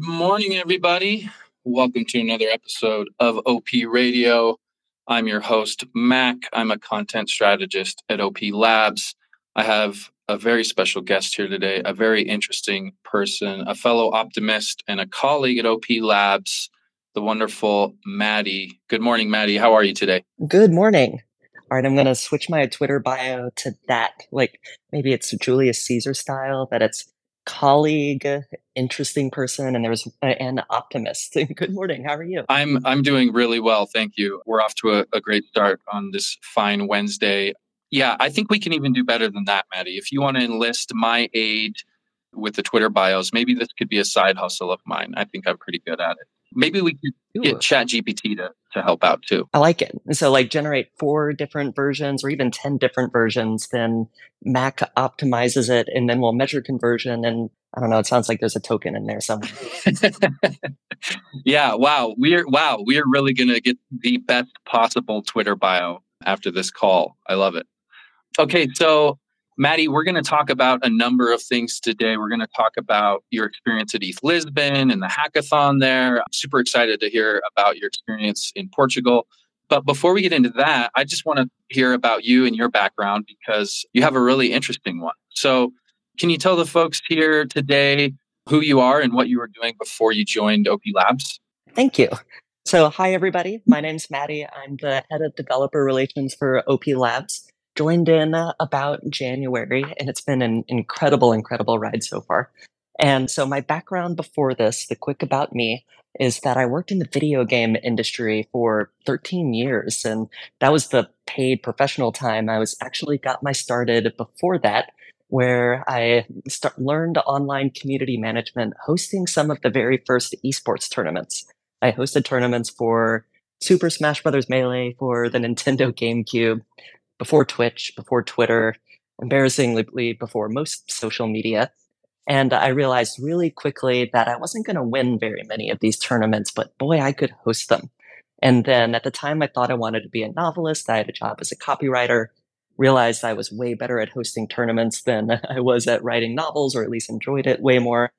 Good morning, everybody. Welcome to another episode of OP Radio. I'm your host, Mac. I'm a content strategist at OP Labs. I have a very special guest here today, a very interesting person, a fellow optimist and a colleague at OP Labs, the wonderful Mattie. Good morning, Mattie. How are you today? Good morning. All right, I'm going to switch my Twitter bio to that. Like maybe it's Julius Caesar style, that it's colleague, interesting person, and there's an optimist. Good morning. How are you? I'm I'm doing really well, thank you. We're off to a, a great start on this fine Wednesday. Yeah, I think we can even do better than that, Mattie. If you want to enlist my aid with the Twitter bios, maybe this could be a side hustle of mine. I think I'm pretty good at it. Maybe we could get ChatGPT to, to help out too. I like it. so like generate four different versions or even 10 different versions, then Mac optimizes it and then we'll measure conversion. And I don't know, it sounds like there's a token in there somewhere. yeah. Wow. We're, wow. We're really going to get the best possible Twitter bio after this call. I love it. Okay. So Mattie, we're going to talk about a number of things today. We're going to talk about your experience at ETH Lisbon and the hackathon there. I'm super excited to hear about your experience in Portugal. But before we get into that, I just want to hear about you and your background because you have a really interesting one. So, can you tell the folks here today who you are and what you were doing before you joined OP Labs? Thank you. So, hi, everybody. My name's Mattie. I'm the head of developer relations for OP Labs joined in uh, about January, and it's been an incredible, incredible ride so far. And so, my background before this, the quick about me, is that I worked in the video game industry for 13 years, and that was the paid professional time. I was actually got my started before that, where I start, learned online community management, hosting some of the very first esports tournaments. I hosted tournaments for Super Smash Bros. Melee for the Nintendo GameCube, before Twitch, before Twitter, embarrassingly before most social media. And I realized really quickly that I wasn't going to win very many of these tournaments, but boy, I could host them. And then at the time, I thought I wanted to be a novelist. I had a job as a copywriter, realized I was way better at hosting tournaments than I was at writing novels, or at least enjoyed it way more.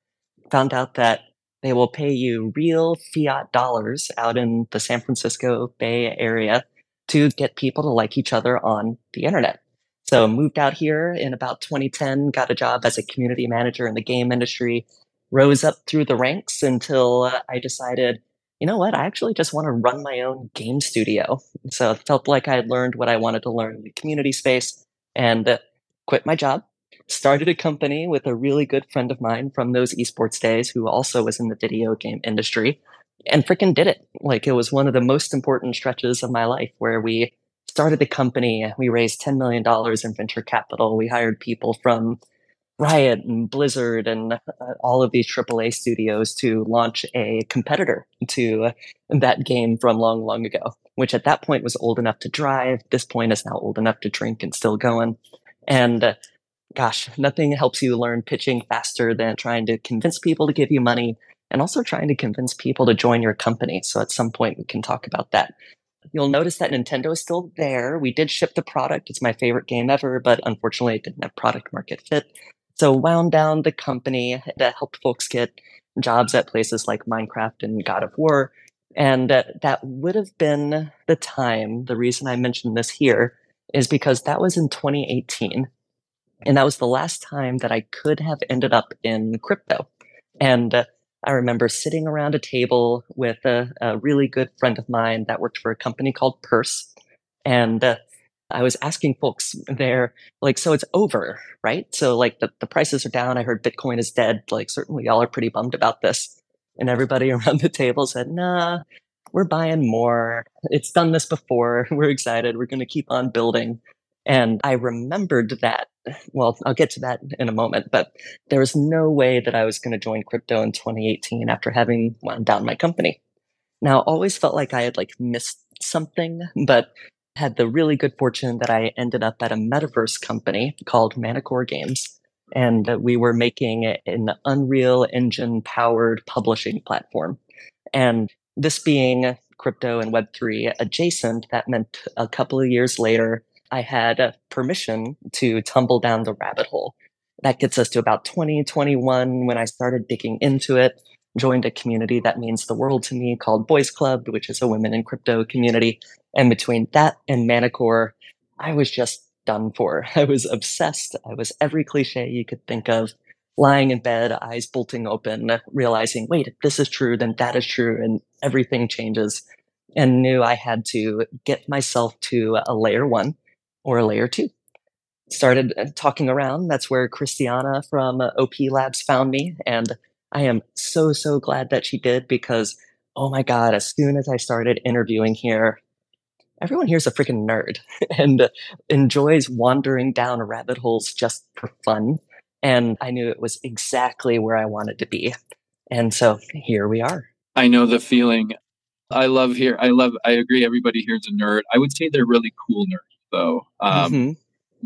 Found out that they will pay you real fiat dollars out in the San Francisco Bay Area to get people to like each other on the internet. So moved out here in about 2010, got a job as a community manager in the game industry, rose up through the ranks until uh, I decided, you know what, I actually just want to run my own game studio. So it felt like I had learned what I wanted to learn in the community space and uh, quit my job. Started a company with a really good friend of mine from those esports days who also was in the video game industry and freaking did it. Like it was one of the most important stretches of my life where we started the company. We raised $10 million in venture capital. We hired people from Riot and Blizzard and uh, all of these AAA studios to launch a competitor to that game from long, long ago, which at that point was old enough to drive. This point is now old enough to drink and still going. And uh, gosh, nothing helps you learn pitching faster than trying to convince people to give you money and also trying to convince people to join your company. So at some point we can talk about that. You'll notice that Nintendo is still there. We did ship the product. It's my favorite game ever, but unfortunately it didn't have product market fit. So wound down the company that helped folks get jobs at places like Minecraft and God of War. And uh, that would have been the time. The reason I mentioned this here is because that was in 2018. And that was the last time that I could have ended up in crypto. And uh, I remember sitting around a table with a, a, really good friend of mine that worked for a company called Purse. And uh, I was asking folks there, like, so it's over, right? So, like, the, the prices are down. I heard Bitcoin is dead. Like, certainly y'all are pretty bummed about this. And everybody around the table said, nah, we're buying more. It's done this before. We're excited. We're going to keep on building. And I remembered that. Well, I'll get to that in a moment, but there was no way that I was going to join crypto in 2018 after having wound down my company. Now, I always felt like I had like missed something, but had the really good fortune that I ended up at a metaverse company called Manticore Games. And we were making an Unreal Engine powered publishing platform. And this being crypto and Web3 adjacent, that meant a couple of years later, I had uh, permission to tumble down the rabbit hole That gets us to about 2021 when I started digging into it, joined a community that means the world to me called Boys Club, which is a women in crypto community. And between that and Manticore, I was just done for. I was obsessed. I was every cliche you could think of, lying in bed, eyes bolting open, realizing, wait, if this is true, then that is true, and everything changes. And knew I had to get myself to a layer one or a layer two. Started uh, talking around. That's where Christiana from OP Labs found me. And I am so, so glad that she did because, oh my God, as soon as I started interviewing here, everyone here's a freaking nerd and enjoys wandering down rabbit holes just for fun. And I knew it was exactly where I wanted to be. And so here we are. I know the feeling. I love here. I love, I agree. Everybody here's a nerd. I would say they're really cool nerds, though, um, mm-hmm.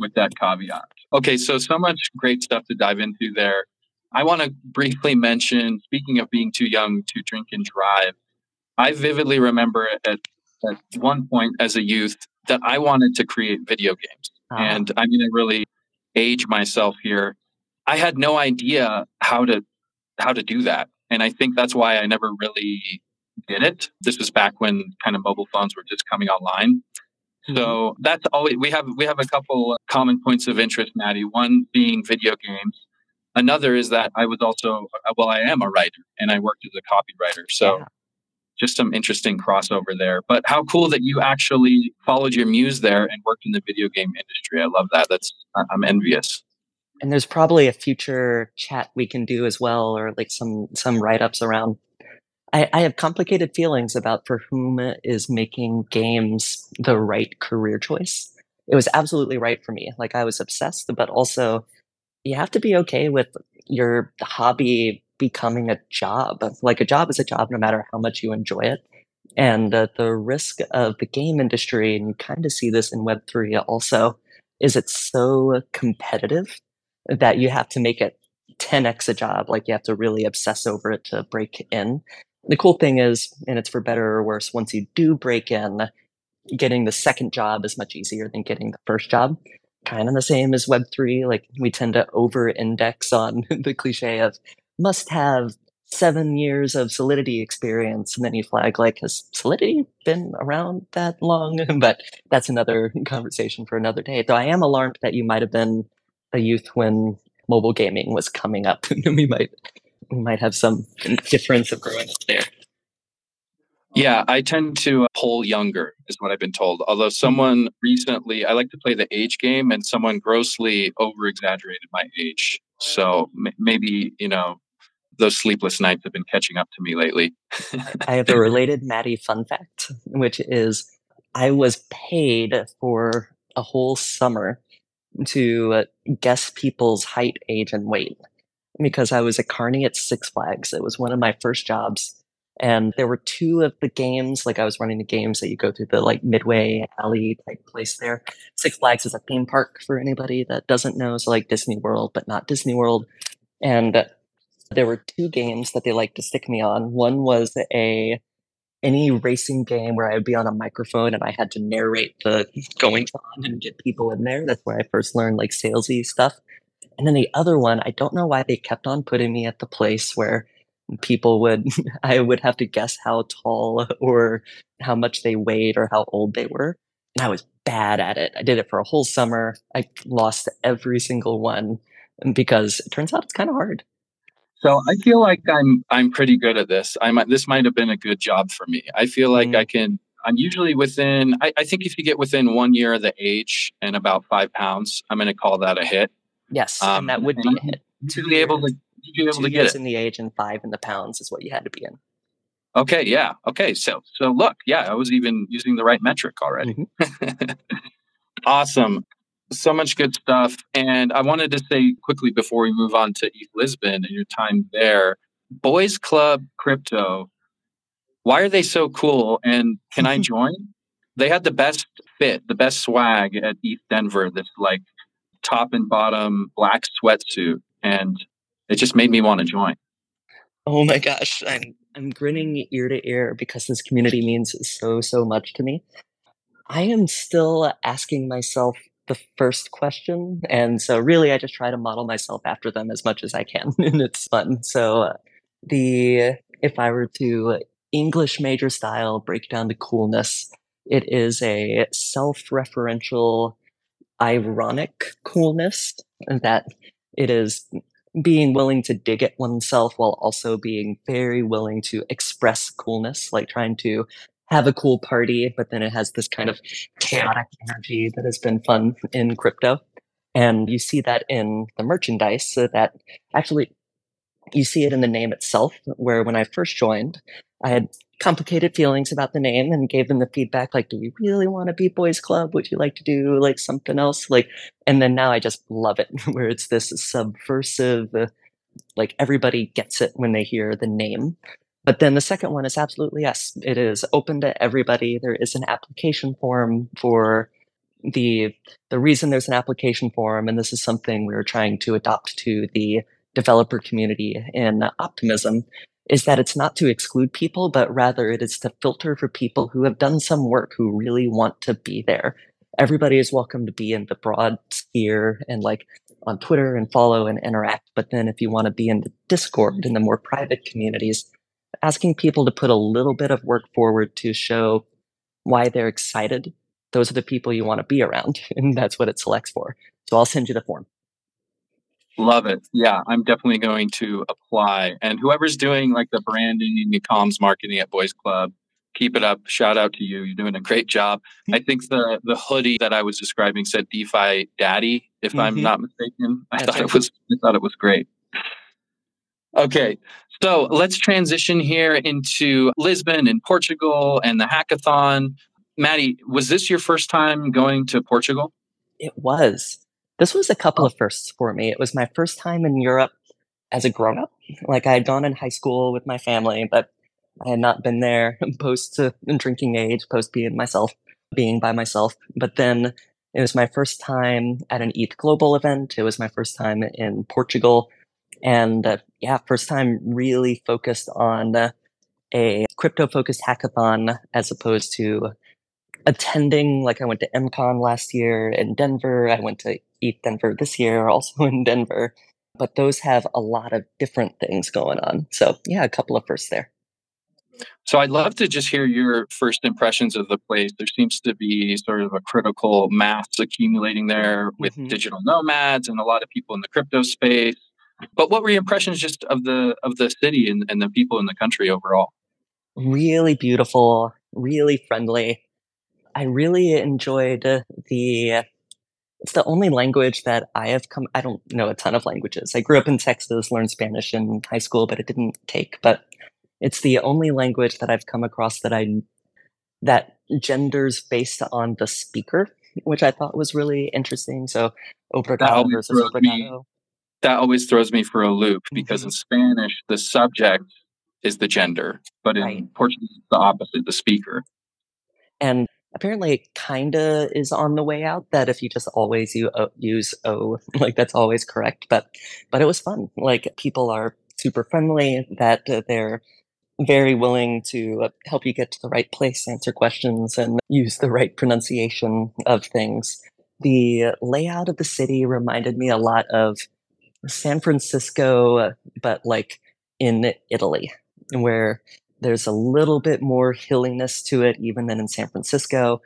with that caveat. Okay, so so much great stuff to dive into there. I want to briefly mention, speaking of being too young to drink and drive, I vividly remember at at one point as a youth that I wanted to create video games. Uh-huh. And I'm going to really age myself here. I had no idea how to how to do that. And I think that's why I never really did it. This was back when kind of mobile phones were just coming online. Mm-hmm. So that's always we have we have a couple common points of interest, Mattie. One being video games. Another is that I was also well, I am a writer and I worked as a copywriter. So yeah just some interesting crossover there. But how cool that you actually followed your muse there and worked in the video game industry. I love that. That's I'm envious. And there's probably a future chat we can do as well, or like some some write ups around. I, I have complicated feelings about for whom is making games the right career choice. It was absolutely right for me. Like I was obsessed, but also you have to be okay with your hobby becoming a job. Like a job is a job no matter how much you enjoy it. And uh, the risk of the game industry, and you kind of see this in Web3 also, is it's so competitive that you have to make it 10x a job. Like you have to really obsess over it to break in. The cool thing is, and it's for better or worse, once you do break in, getting the second job is much easier than getting the first job. Kind of the same as Web3. Like we tend to over index on the cliche of must have seven years of solidity experience and then you flag like has solidity been around that long but that's another conversation for another day though i am alarmed that you might have been a youth when mobile gaming was coming up we might might have some difference of growing up there yeah, I tend to uh, pull younger, is what I've been told. Although someone recently, I like to play the age game, and someone grossly over exaggerated my age. So m- maybe, you know, those sleepless nights have been catching up to me lately. I have a related Mattie fun fact, which is I was paid for a whole summer to uh, guess people's height, age, and weight because I was a carny at Six Flags. It was one of my first jobs. And there were two of the games, like I was running the games that you go through the like Midway Alley type place there. Six Flags is a theme park for anybody that doesn't know. So like Disney World, but not Disney World. And there were two games that they liked to stick me on. One was a any racing game where I would be on a microphone and I had to narrate the goings on and get people in there. That's where I first learned like salesy stuff. And then the other one, I don't know why they kept on putting me at the place where people would I would have to guess how tall or how much they weighed or how old they were. And I was bad at it. I did it for a whole summer. I lost every single one because it turns out it's kind of hard. So I feel like I'm I'm pretty good at this. I might this might have been a good job for me. I feel like mm. I can. I'm usually within. I, I, think if you get within one year of the age and about five pounds, I'm going to call that a hit. Yes, um, that would be a hit. To be able to be able Two to get it in the age and five in the pounds is what you had to be in. Okay, yeah. Okay, so so look, yeah, I was even using the right metric already. Mm-hmm. awesome so much good stuff. And I wanted to say quickly before we move on to ETH Lisbon and your time there, Boys Club Crypto, why are they so cool? And can I join? They had the best fit, the best swag at ETH Denver, this like top and bottom black sweatsuit. And it just made me want to join. Oh my gosh. I'm I'm grinning ear to ear because this community means so, so much to me. I am still asking myself the first question. And so, really, I just try to model myself after them as much as I can. and it's fun. So, the if I were to English major style break down the coolness, it is a self referential, ironic coolness that it is being willing to dig at oneself while also being very willing to express coolness, like trying to have a cool party, but then it has this kind of chaotic energy that has been fun in crypto. And you see that in the merchandise so that actually you see it in the name itself, where when I first joined, I had complicated feelings about the name and gave them the feedback like, do we really want to be boys club? Would you like to do like something else? Like, and then now I just love it where it's this subversive, uh, like everybody gets it when they hear the name. But then the second one is absolutely yes. It is open to everybody. There is an application form for the the reason there's an application form, and this is something we're trying to adopt to the developer community in Optimism, is that it's not to exclude people, but rather it is to filter for people who have done some work who really want to be there. Everybody is welcome to be in the broad sphere and like on Twitter and follow and interact. But then if you want to be in the Discord in the more private communities, asking people to put a little bit of work forward to show why they're excited. Those are the people you want to be around. And that's what it selects for. So I'll send you the form. Love it. Yeah, I'm definitely going to apply. And whoever's doing like the branding and the comms marketing at Boys Club, keep it up. Shout out to you. You're doing a great job. I think the the hoodie that I was describing said DeFi Daddy, if mm-hmm. I'm not mistaken. I That's thought it was I thought it was great. Okay, so let's transition here into Lisbon and Portugal and the hackathon. Mattie, was this your first time going to Portugal? It was. This was a couple of firsts for me. It was my first time in Europe as a grown up. Like I had gone in high school with my family, but I had not been there post drinking age, post being myself, being by myself. But then it was my first time at an ETH Global event. It was my first time in Portugal. And uh, yeah, first time really focused on uh, a crypto focused hackathon as opposed to attending. Like I went to MCon last year in Denver. I went to ETH Denver this year, also in Denver. But those have a lot of different things going on. So yeah, a couple of firsts there. So I'd love to just hear your first impressions of the place. There seems to be sort of a critical mass accumulating there with mm-hmm. digital nomads and a lot of people in the crypto space. But what were your impressions just of the of the city and, and the people in the country overall? Really beautiful, really friendly. I really enjoyed the it's the only language that I have come I don't know a ton of languages. I grew up in Texas, learned Spanish in high school, but it didn't take. But it's the only language that I've come across that I that genders based on the speaker, which I thought was really interesting. So obrigado versus obrigado that always throws me for a loop because mm-hmm. in Spanish, the subject is the gender, but in right. Portuguese, it's the opposite, the speaker. And apparently, it kinda is on the way out that if you just always you, use O, like that's always correct. But but it was fun. Like people are super friendly. That uh, they're very willing to uh, help you get to the right place, answer questions, and use the right pronunciation of things. The layout of the city reminded me a lot of San Francisco, but like in Italy, where there's a little bit more hilliness to it, even than in San Francisco.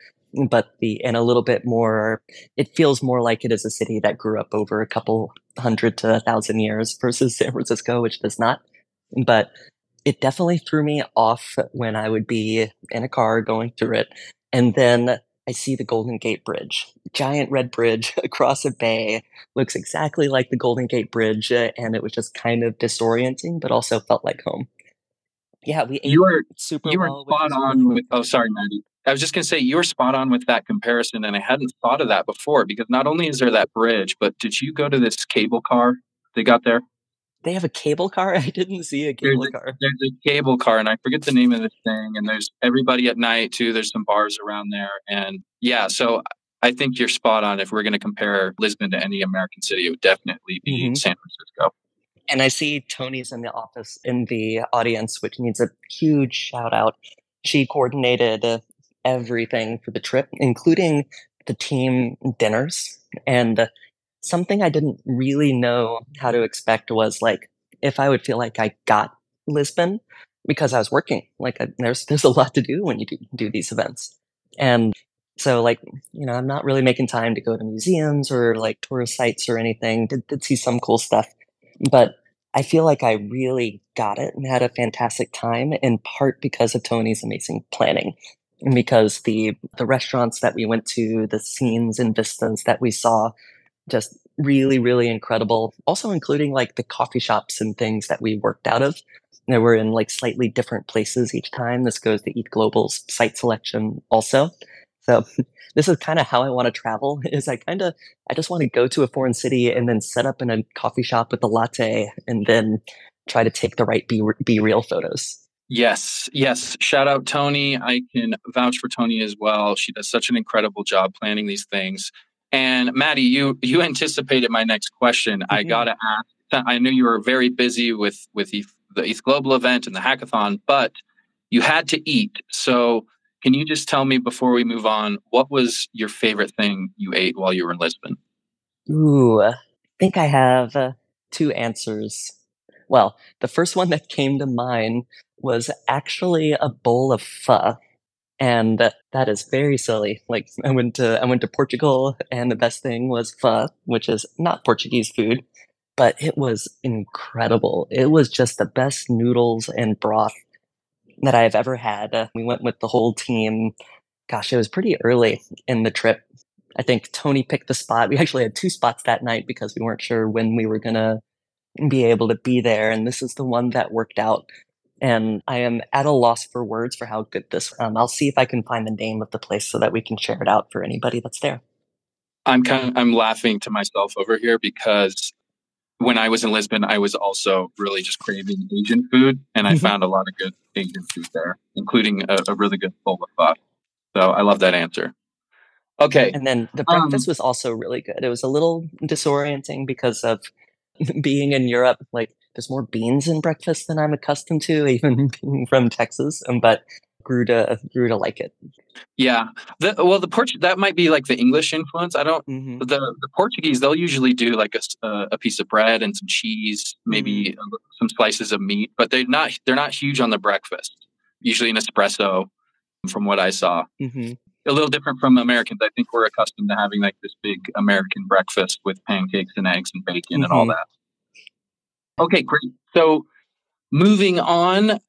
But the and a little bit more, it feels more like it is a city that grew up over a couple hundred to a thousand years versus San Francisco, which does not. But it definitely threw me off when I would be in a car going through it. And then I see the Golden Gate Bridge, giant red bridge across a bay, looks exactly like the Golden Gate Bridge, uh, and it was just kind of disorienting, but also felt like home. Yeah, we you were super. You were well, spot on really with. Oh, sorry, Mattie. I was just going to say you were spot on with that comparison, and I hadn't thought of that before because not only is there that bridge, but did you go to this cable car they got there? they have a cable car. I didn't see a cable there's car. There's a cable car, and I forget the name of this thing. And there's everybody at night too. There's some bars around there, and yeah. So I think you're spot on. If we're going to compare Lisbon to any American city, it would definitely be mm-hmm. San Francisco. And I see Tony's in the office in the audience, which needs a huge shout out. She coordinated everything for the trip, including the team dinners. And something I didn't really know how to expect was like if I would feel like I got Lisbon because I was working. Like there's there's a lot to do when you do, do these events, and so like you know I'm not really making time to go to museums or like tourist sites or anything. Did, did see some cool stuff, but I feel like I really got it and had a fantastic time in part because of Tony's amazing planning and because the the restaurants that we went to, the scenes and vistas that we saw just really really incredible. Also including like the coffee shops and things that we worked out of. They were in like slightly different places each time. This goes to ETH Global's site selection also. So this is kind of how I want to travel is I kind of I just want to go to a foreign city and then set up in a coffee shop with a latte and then try to take the right be, BeReal photos. Yes, yes. Shout out Tony. I can vouch for Tony as well. She does such an incredible job planning these things. And Mattie, you you anticipated my next question. Mm-hmm. I gotta ask. I knew you were very busy with with the, the ETH Global event and the hackathon, but you had to eat. So can you just tell me before we move on, what was your favorite thing you ate while you were in Lisbon? Ooh, I think I have uh, two answers. Well, the first one that came to mind was actually a bowl of pho. And that, that is very silly. Like I went to I went to Portugal and the best thing was pho, which is not Portuguese food, but it was incredible. It was just the best noodles and broth that I've ever had. Uh, we went with the whole team. Gosh, it was pretty early in the trip. I think Tony picked the spot. We actually had two spots that night because we weren't sure when we were going to be able to be there. And this is the one that worked out. And I am at a loss for words for how good this. Um, I'll see if I can find the name of the place so that we can share it out for anybody that's there. I'm kind of I'm laughing to myself over here because when I was in Lisbon, I was also really just craving Asian food, and I mm-hmm. found a lot of good Food there, including a, a really good bowl of pho. So I love that answer. Okay. And then the breakfast um, was also really good. It was a little disorienting because of being in Europe. Like, there's more beans in breakfast than I'm accustomed to, even being from Texas. Um, but grew to grew to like it. Yeah. The, well, the Port that might be like the English influence. I don't. Mm-hmm. The the Portuguese they'll usually do like a, a piece of bread and some cheese, maybe mm-hmm. some slices of meat, but they're not they're not huge on the breakfast. Usually an espresso, from what I saw. Mm-hmm. A little different from Americans. I think we're accustomed to having like this big American breakfast with pancakes and eggs and bacon and all mm-hmm. that. Okay, great. So moving on,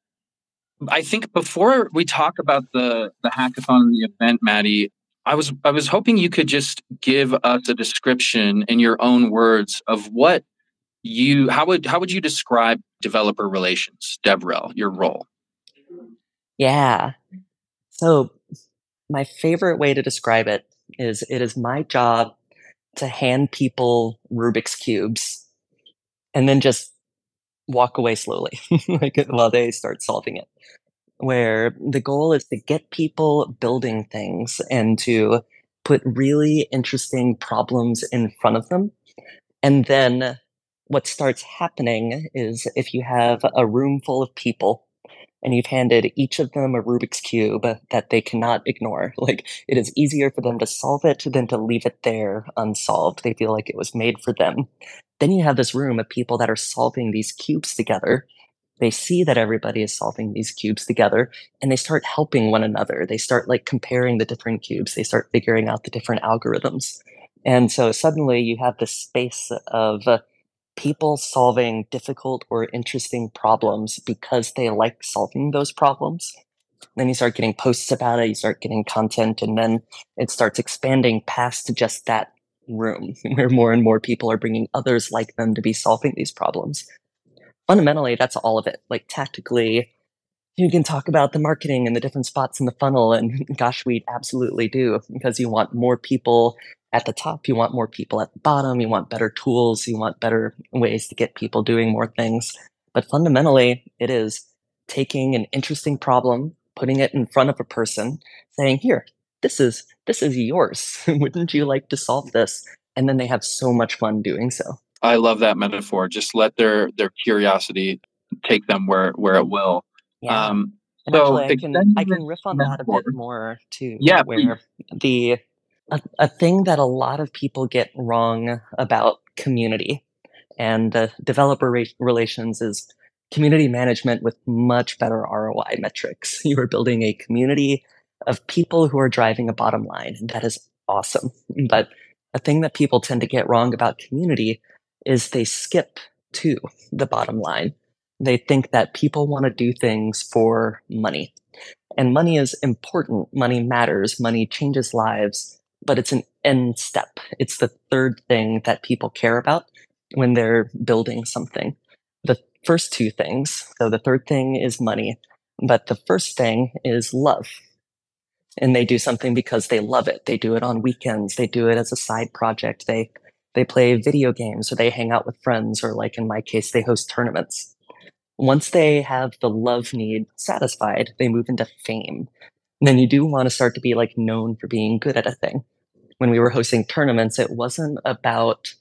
I think before we talk about the the hackathon and the event, Mattie, I was I was hoping you could just give us a description in your own words of what you how would how would you describe developer relations, DevRel, your role? Yeah. So my favorite way to describe it is it is my job to hand people Rubik's cubes and then just walk away slowly like while they start solving it where the goal is to get people building things and to put really interesting problems in front of them and then what starts happening is if you have a room full of people and you've handed each of them a Rubik's Cube that they cannot ignore. Like, it is easier for them to solve it than to leave it there unsolved. They feel like it was made for them. Then you have this room of people that are solving these cubes together. They see that everybody is solving these cubes together and they start helping one another. They start like comparing the different cubes. They start figuring out the different algorithms. And so suddenly you have this space of uh, people solving difficult or interesting problems because they like solving those problems. Then you start getting posts about it, you start getting content, and then it starts expanding past just that room where more and more people are bringing others like them to be solving these problems. Fundamentally, that's all of it. Like tactically, you can talk about the marketing and the different spots in the funnel, and gosh, we absolutely do because you want more people at the top, you want more people at the bottom, you want better tools, you want better ways to get people doing more things. But fundamentally, it is taking an interesting problem, putting it in front of a person, saying, "Here, this is this is yours. Wouldn't you like to solve this?" And then they have so much fun doing so. I love that metaphor. Just let their their curiosity take them where where it will. Yeah. Um, so actually, I can I can riff on that a bit more too. Yeah, where the a, a thing that a lot of people get wrong about community and uh, developer re- relations is community management with much better ROI metrics. You are building a community of people who are driving a bottom line, and that is awesome. But a thing that people tend to get wrong about community is they skip to the bottom line. They think that people want to do things for money. And money is important. Money matters. Money changes lives, but it's an end step. It's the third thing that people care about when they're building something. The first two things, so the third thing is money, but the first thing is love. And they do something because they love it. They do it on weekends. They do it as a side project. They they play video games or they hang out with friends or like in my case they host tournaments. Once they have the love need satisfied, they move into fame. And then you do want to start to be like known for being good at a thing. When we were hosting tournaments, it wasn't about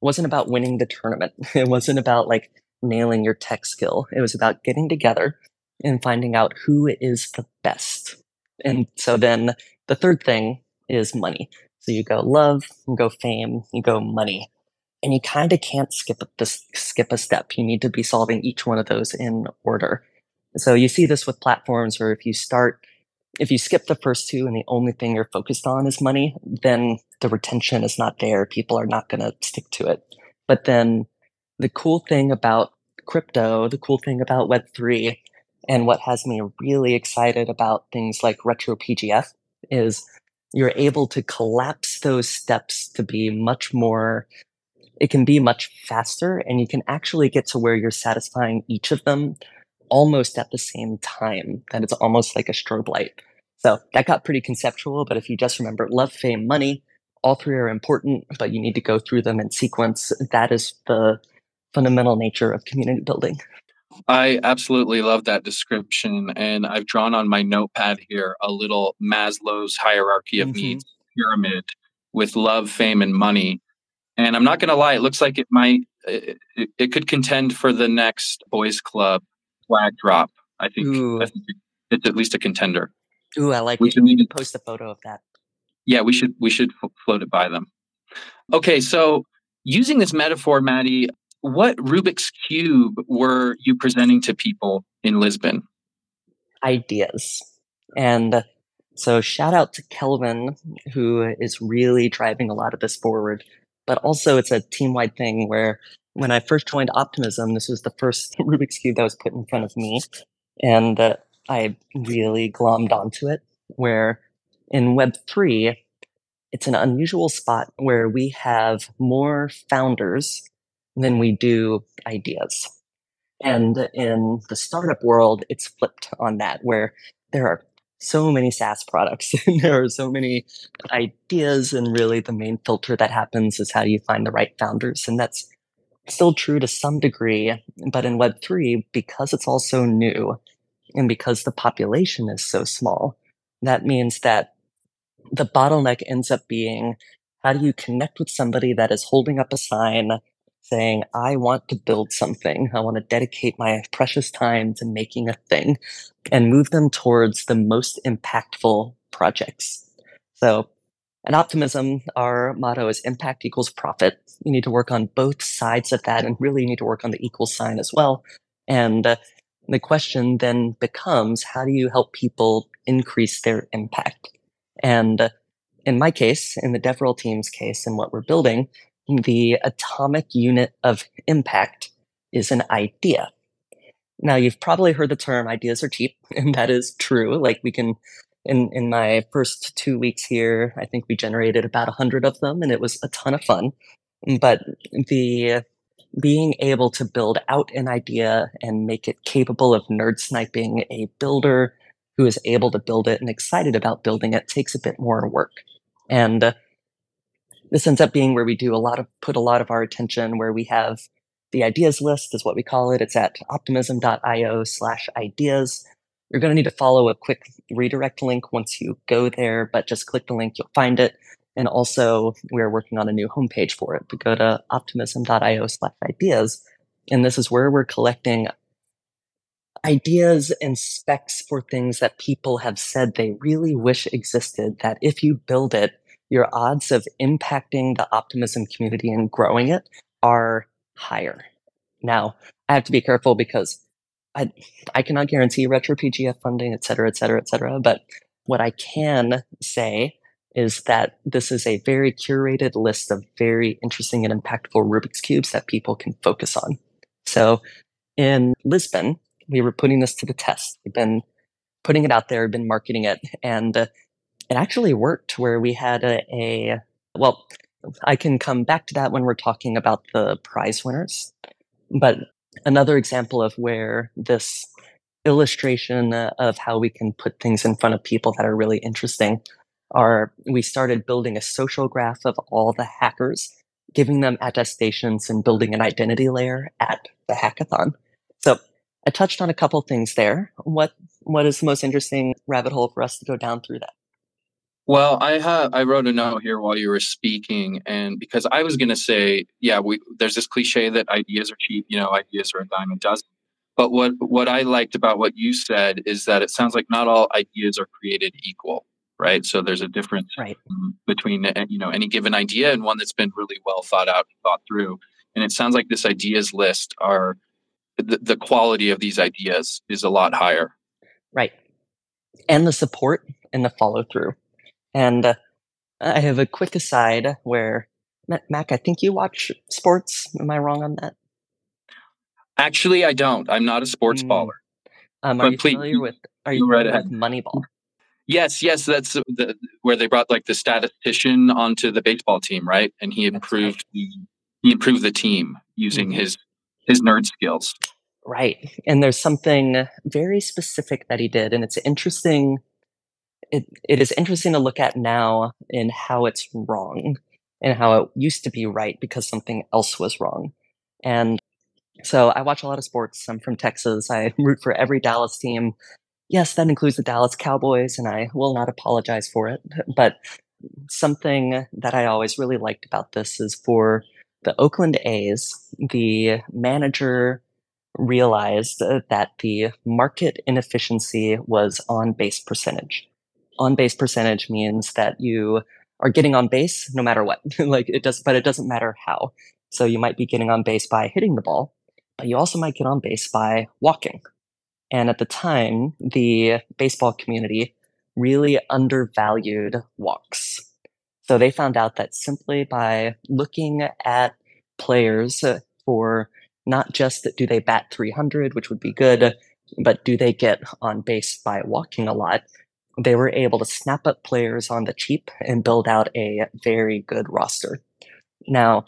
wasn't about winning the tournament. It wasn't about like nailing your tech skill. It was about getting together and finding out who is the best. And so then the third thing is money. So you go love, you go fame, you go money. And you kind of can't skip this skip a step. You need to be solving each one of those in order. So you see this with platforms where if you start if you skip the first two and the only thing you're focused on is money, then the retention is not there. People are not going to stick to it. But then the cool thing about crypto, the cool thing about Web3, and what has me really excited about things like Retro PGF is you're able to collapse those steps to be much more, it can be much faster, and you can actually get to where you're satisfying each of them almost at the same time. That it's almost like a strobe light. So that got pretty conceptual, but if you just remember love, fame, money, all three are important, but you need to go through them in sequence. That is the fundamental nature of community building. I absolutely love that description. And I've drawn on my notepad here a little Maslow's hierarchy of mm-hmm. needs pyramid with love, fame, and money. And I'm not going to lie, it looks like it might, it, it, could contend for the next boys club flag drop. I think, I think it's at least a contender. Ooh, I like we it. Should, we can post a photo of that. Yeah, we should we should float it by them. Okay, so using this metaphor, Mattie, what Rubik's cube were you presenting to people in Lisbon? Ideas, and so shout out to Kelvin, who is really driving a lot of this forward. But also, it's a team wide thing where when I first joined Optimism, this was the first Rubik's cube that was put in front of me, and uh, I really glommed onto it. Where in Web3, it's an unusual spot where we have more founders than we do ideas. And in the startup world, it's flipped on that, where there are so many SaaS products and there are so many ideas. And really, the main filter that happens is how do you find the right founders? And that's still true to some degree. But in Web3, because it's all so new and because the population is so small, that means that the bottleneck ends up being how do you connect with somebody that is holding up a sign saying, I want to build something. I want to dedicate my precious time to making a thing and move them towards the most impactful projects. So at Optimism, our motto is impact equals profit. You need to work on both sides of that and really need to work on the equal sign as well. And uh, the question then becomes how do you help people increase their impact? And in my case, in the DevRel team's case, and what we're building, the atomic unit of impact is an idea. Now, you've probably heard the term ideas are cheap, and that is true. Like, we can, in, in my first two weeks here, I think we generated about 100 of them, and it was a ton of fun. But the being able to build out an idea and make it capable of nerd sniping a builder who is able to build it and excited about building it takes a bit more work. And this ends up being where we do a lot of put a lot of our attention where we have the ideas list is what we call it. It's at optimism.io slash ideas. You're going to need to follow a quick redirect link once you go there, but just click the link, you'll find it. And also, we're working on a new homepage for it. But go to optimism.io slash ideas. And this is where we're collecting ideas and specs for things that people have said they really wish existed that if you build it, your odds of impacting the optimism community and growing it are higher. Now, I have to be careful because I I cannot guarantee retro PGF funding, et cetera, et cetera, et cetera. But what I can say is that this is a very curated list of very interesting and impactful Rubik's Cubes that people can focus on. So in Lisbon, we were putting this to the test. We've been putting it out there, we've been marketing it, and uh, it actually worked where we had a, a well, I can come back to that when we're talking about the prize winners. But another example of where this illustration uh, of how we can put things in front of people that are really interesting are we started building a social graph of all the hackers, giving them attestations and building an identity layer at the hackathon. So I touched on a couple things there. What what is the most interesting rabbit hole for us to go down through that? Well, I have I wrote a note here while you were speaking, and because I was going to say, yeah, we there's this cliche that ideas are cheap, you know, ideas are a dime a dozen. But what what I liked about what you said is that it sounds like not all ideas are created equal, right? So there's a difference right. between you know any given idea and one that's been really well thought out and thought through. And it sounds like this ideas list are the, the quality of these ideas is a lot higher. Right. And the support and the follow through and uh, I have a quick aside where, Mac, I think you watch sports. Am I wrong on that? Actually, I don't. I'm not a sports mm. baller. Um, are but you please, familiar with? Are you familiar with Moneyball? Yes, yes, that's the, where they brought like the statistician onto the baseball team, right? And he improved right. the he improved the team using mm-hmm. his his nerd skills. Right, and there's something very specific that he did, and it's interesting it, it is interesting to look at now in how it's wrong and how it used to be right because something else was wrong. And so I watch a lot of sports. I'm from Texas. I root for every Dallas team. Yes, that includes the Dallas Cowboys, and I will not apologize for it. But something that I always really liked about this is for the Oakland A's, the manager realized uh, that the market inefficiency was on base percentage on base percentage means that you are getting on base no matter what. like it does, but it doesn't matter how. So you might be getting on base by hitting the ball, but you also might get on base by walking. And at the time, the baseball community really undervalued walks. So they found out that simply by looking at players uh, for not just do they bat 300, which would be good, but do they get on base by walking a lot? They were able to snap up players on the cheap and build out a very good roster. Now,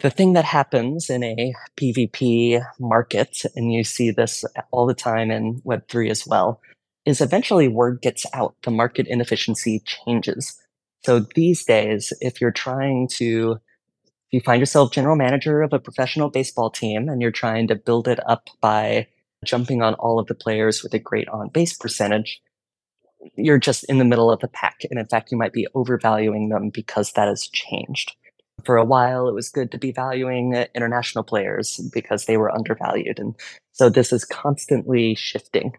the thing that happens in a PvP market, and you see this all the time in Web3 as well, is eventually word gets out. The market inefficiency changes. So these days, if you're trying to, if you find yourself general manager of a professional baseball team and you're trying to build it up by jumping on all of the players with a great on base percentage, you're just in the middle of the pack. And in fact, you might be overvaluing them because that has changed. For a while, it was good to be valuing uh, international players because they were undervalued. And so this is constantly shifting.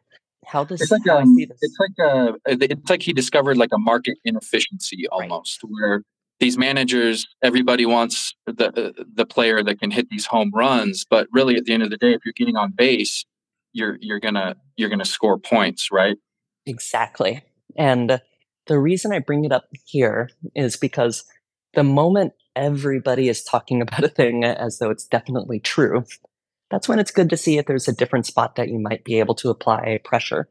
How does it's like, um, it's like uh, a, it's like he discovered like a market inefficiency almost right. where these managers everybody wants the uh, the player that can hit these home runs but really at the end of the day if you're getting on base you're you're gonna you're gonna score points right Exactly. And the reason I bring it up here is because the moment everybody is talking about a thing as though it's definitely true, that's when it's good to see if there's a different spot that you might be able to apply pressure.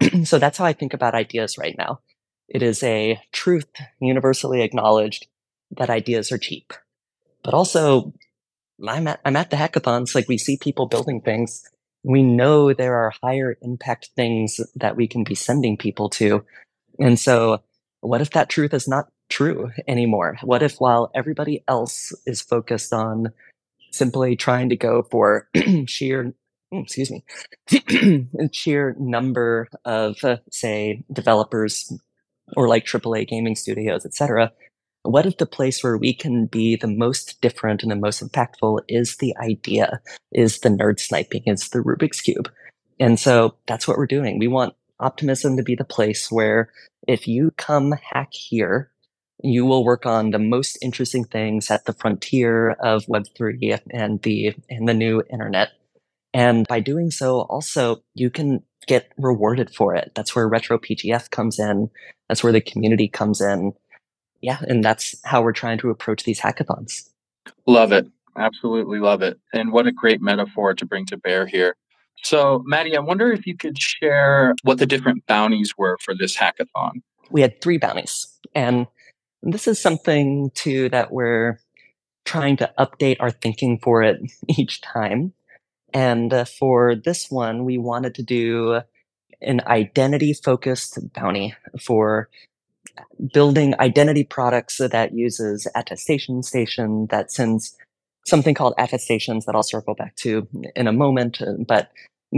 so that's how I think about ideas right now. It is a truth universally acknowledged that ideas are cheap. But also, I'm at, I'm at the hackathons, like we see people building things we know there are higher impact things that we can be sending people to. And so, what if that truth is not true anymore? What if while everybody else is focused on simply trying to go for sheer, mm, excuse me, sheer number of, uh, say, developers or like AAA gaming studios, etc., what if the place where we can be the most different and the most impactful is the idea, is the nerd sniping, is the Rubik's Cube? And so that's what we're doing. We want optimism to be the place where if you come hack here, you will work on the most interesting things at the frontier of Web3 and the and the new internet. And by doing so, also you can get rewarded for it. That's where Retro PGF comes in. That's where the community comes in. Yeah, and that's how we're trying to approach these hackathons. Love it. Absolutely love it. And what a great metaphor to bring to bear here. So, Mattie, I wonder if you could share what the different bounties were for this hackathon. We had three bounties. And this is something too that we're trying to update our thinking for it each time. And uh, for this one, we wanted to do an identity focused bounty for building identity products that uses attestation station that sends something called attestations that I'll circle back to in a moment, uh, but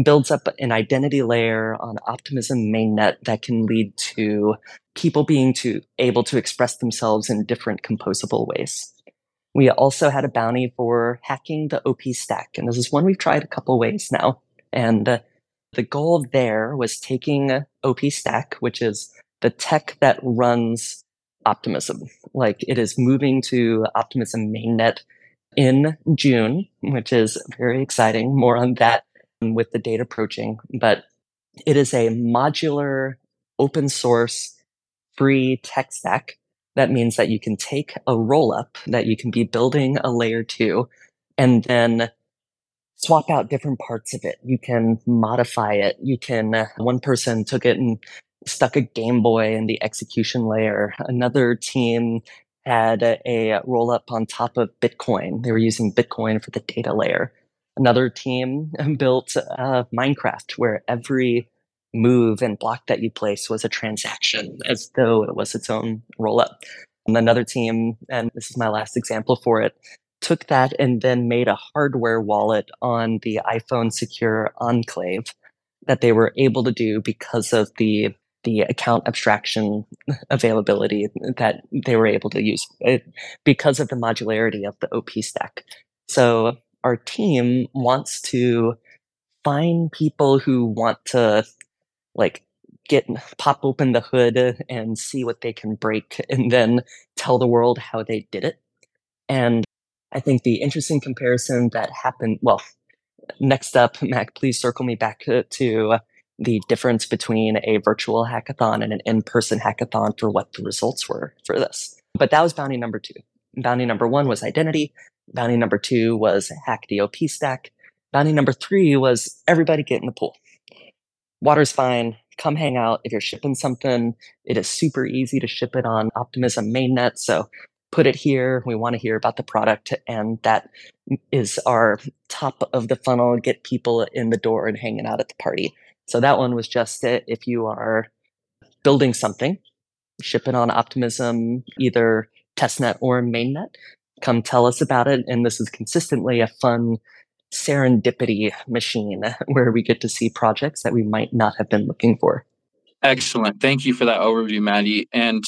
builds up an identity layer on Optimism mainnet that can lead to people being to able to express themselves in different composable ways. We also had a bounty for hacking the OP stack, and this is one we've tried a couple ways now. And uh, the goal there was taking OP stack, which is the tech that runs Optimism. Like it is moving to Optimism mainnet in June, which is very exciting. More on that with the date approaching. But it is a modular, open source, free tech stack. That means that you can take a roll up that you can be building a layer two and then swap out different parts of it. You can modify it. You can, one person took it and stuck a Game Boy in the execution layer. Another team had a, a roll up on top of Bitcoin. They were using Bitcoin for the data layer. Another team built uh, Minecraft, where every move and block that you place was a transaction, as though it was its own roll up. And another team, and this is my last example for it, took that and then made a hardware wallet on the iPhone Secure Enclave that they were able to do because of the the account abstraction availability that they were able to use eh, because of the modularity of the OP stack. So our team wants to find people who want to like get pop open the hood and see what they can break and then tell the world how they did it. And I think the interesting comparison that happened, well, next up, Mac, please circle me back to, to the difference between a virtual hackathon and an in-person hackathon for what the results were for this. But that was bounty number two. Bounty number one was identity. Bounty number two was hack the OP stack. Bounty number three was everybody get in the pool. Water's fine. Come hang out. If you're shipping something, it is super easy to ship it on Optimism mainnet. So put it here. We want to hear about the product. And that is our top of the funnel. Get people in the door and hanging out at the party. So that one was just it. If you are building something, ship it on Optimism, either testnet or mainnet, come tell us about it. And this is consistently a fun serendipity machine where we get to see projects that we might not have been looking for. Excellent. Thank you for that overview, Mattie. And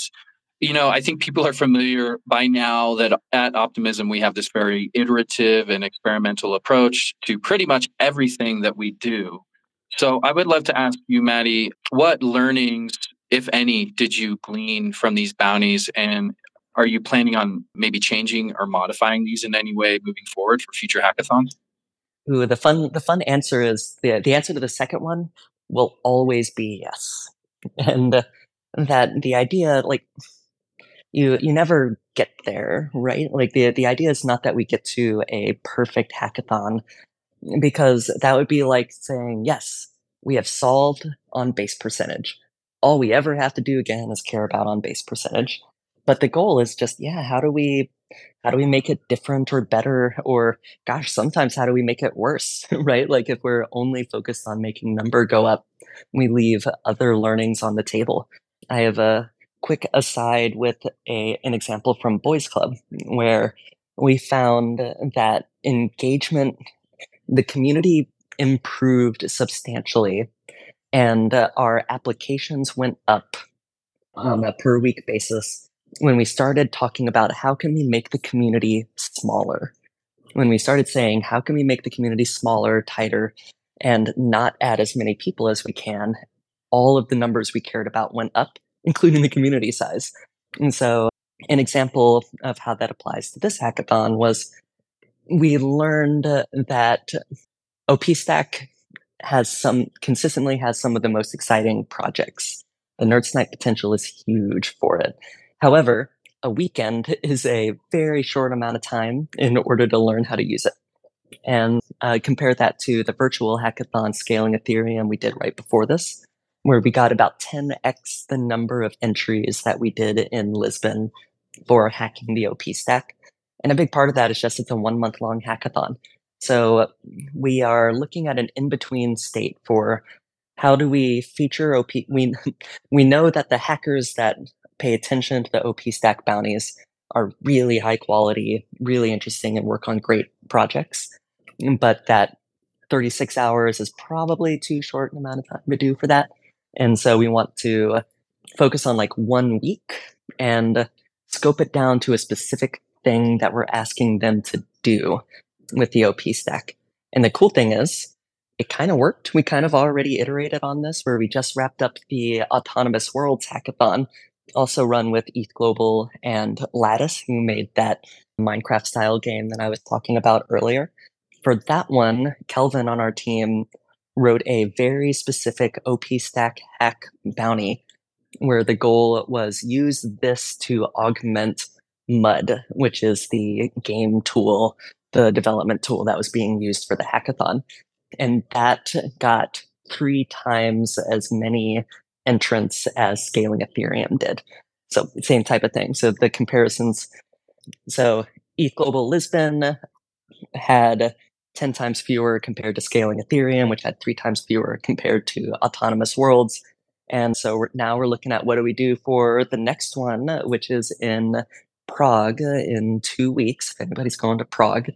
you know, I think people are familiar by now that at Optimism, we have this very iterative and experimental approach to pretty much everything that we do. So I would love to ask you, Mattie, what learnings, if any, did you glean from these bounties? And are you planning on maybe changing or modifying these in any way moving forward for future hackathons? Ooh, the fun the fun answer is the the answer to the second one will always be yes. And uh, that the idea like you you never get there, right? Like the the idea is not that we get to a perfect hackathon because that would be like saying, yes, we have solved on base percentage. All we ever have to do again is care about on base percentage. But the goal is just, yeah, how do we how do we make it different or better or gosh sometimes how do we make it worse right like if we're only focused on making number go up we leave other learnings on the table i have a quick aside with a an example from boys club where we found that engagement the community improved substantially and uh, our applications went up on a per week basis when we started talking about how can we make the community smaller. When we started saying how can we make the community smaller tighter and not add as many people as we can? All of the numbers we cared about went up including the community size. And so an example of how that applies to this hackathon was we learned that OPStack has some consistently has some of the most exciting projects. The NerdSnipe potential is huge for it. However, a weekend is a very short amount of time in order to learn how to use it. And uh, compare that to the virtual hackathon scaling Ethereum we did right before this, where we got about 10x the number of entries that we did in Lisbon for hacking the OP stack. And a big part of that is just it's a one month long hackathon. So we are looking at an in between state for how do we feature OP? We, we know that the hackers that pay attention to the OP stack bounties are really high quality, really interesting, and work on great projects. But that 36 hours is probably too short an amount of time to do for that. And so we want to focus on like one week and scope it down to a specific thing that we're asking them to do with the OP stack. And the cool thing is, it kind of worked. We kind of already iterated on this where we just wrapped up the Autonomous Worlds hackathon, also run with ETH Global and Lattice, who made that Minecraft style game that I was talking about earlier. For that one, Kelvin on our team wrote a very specific OP stack hack bounty where the goal was use this to augment Mud, which is the game tool the development tool that was being used for the hackathon. And that got three times as many entrants as scaling Ethereum did. So same type of thing. So the comparisons. So ETH Global Lisbon had 10 times fewer compared to scaling Ethereum, which had three times fewer compared to autonomous worlds. And so we're, now we're looking at what do we do for the next one, which is in Prague in two weeks. If anybody's going to Prague,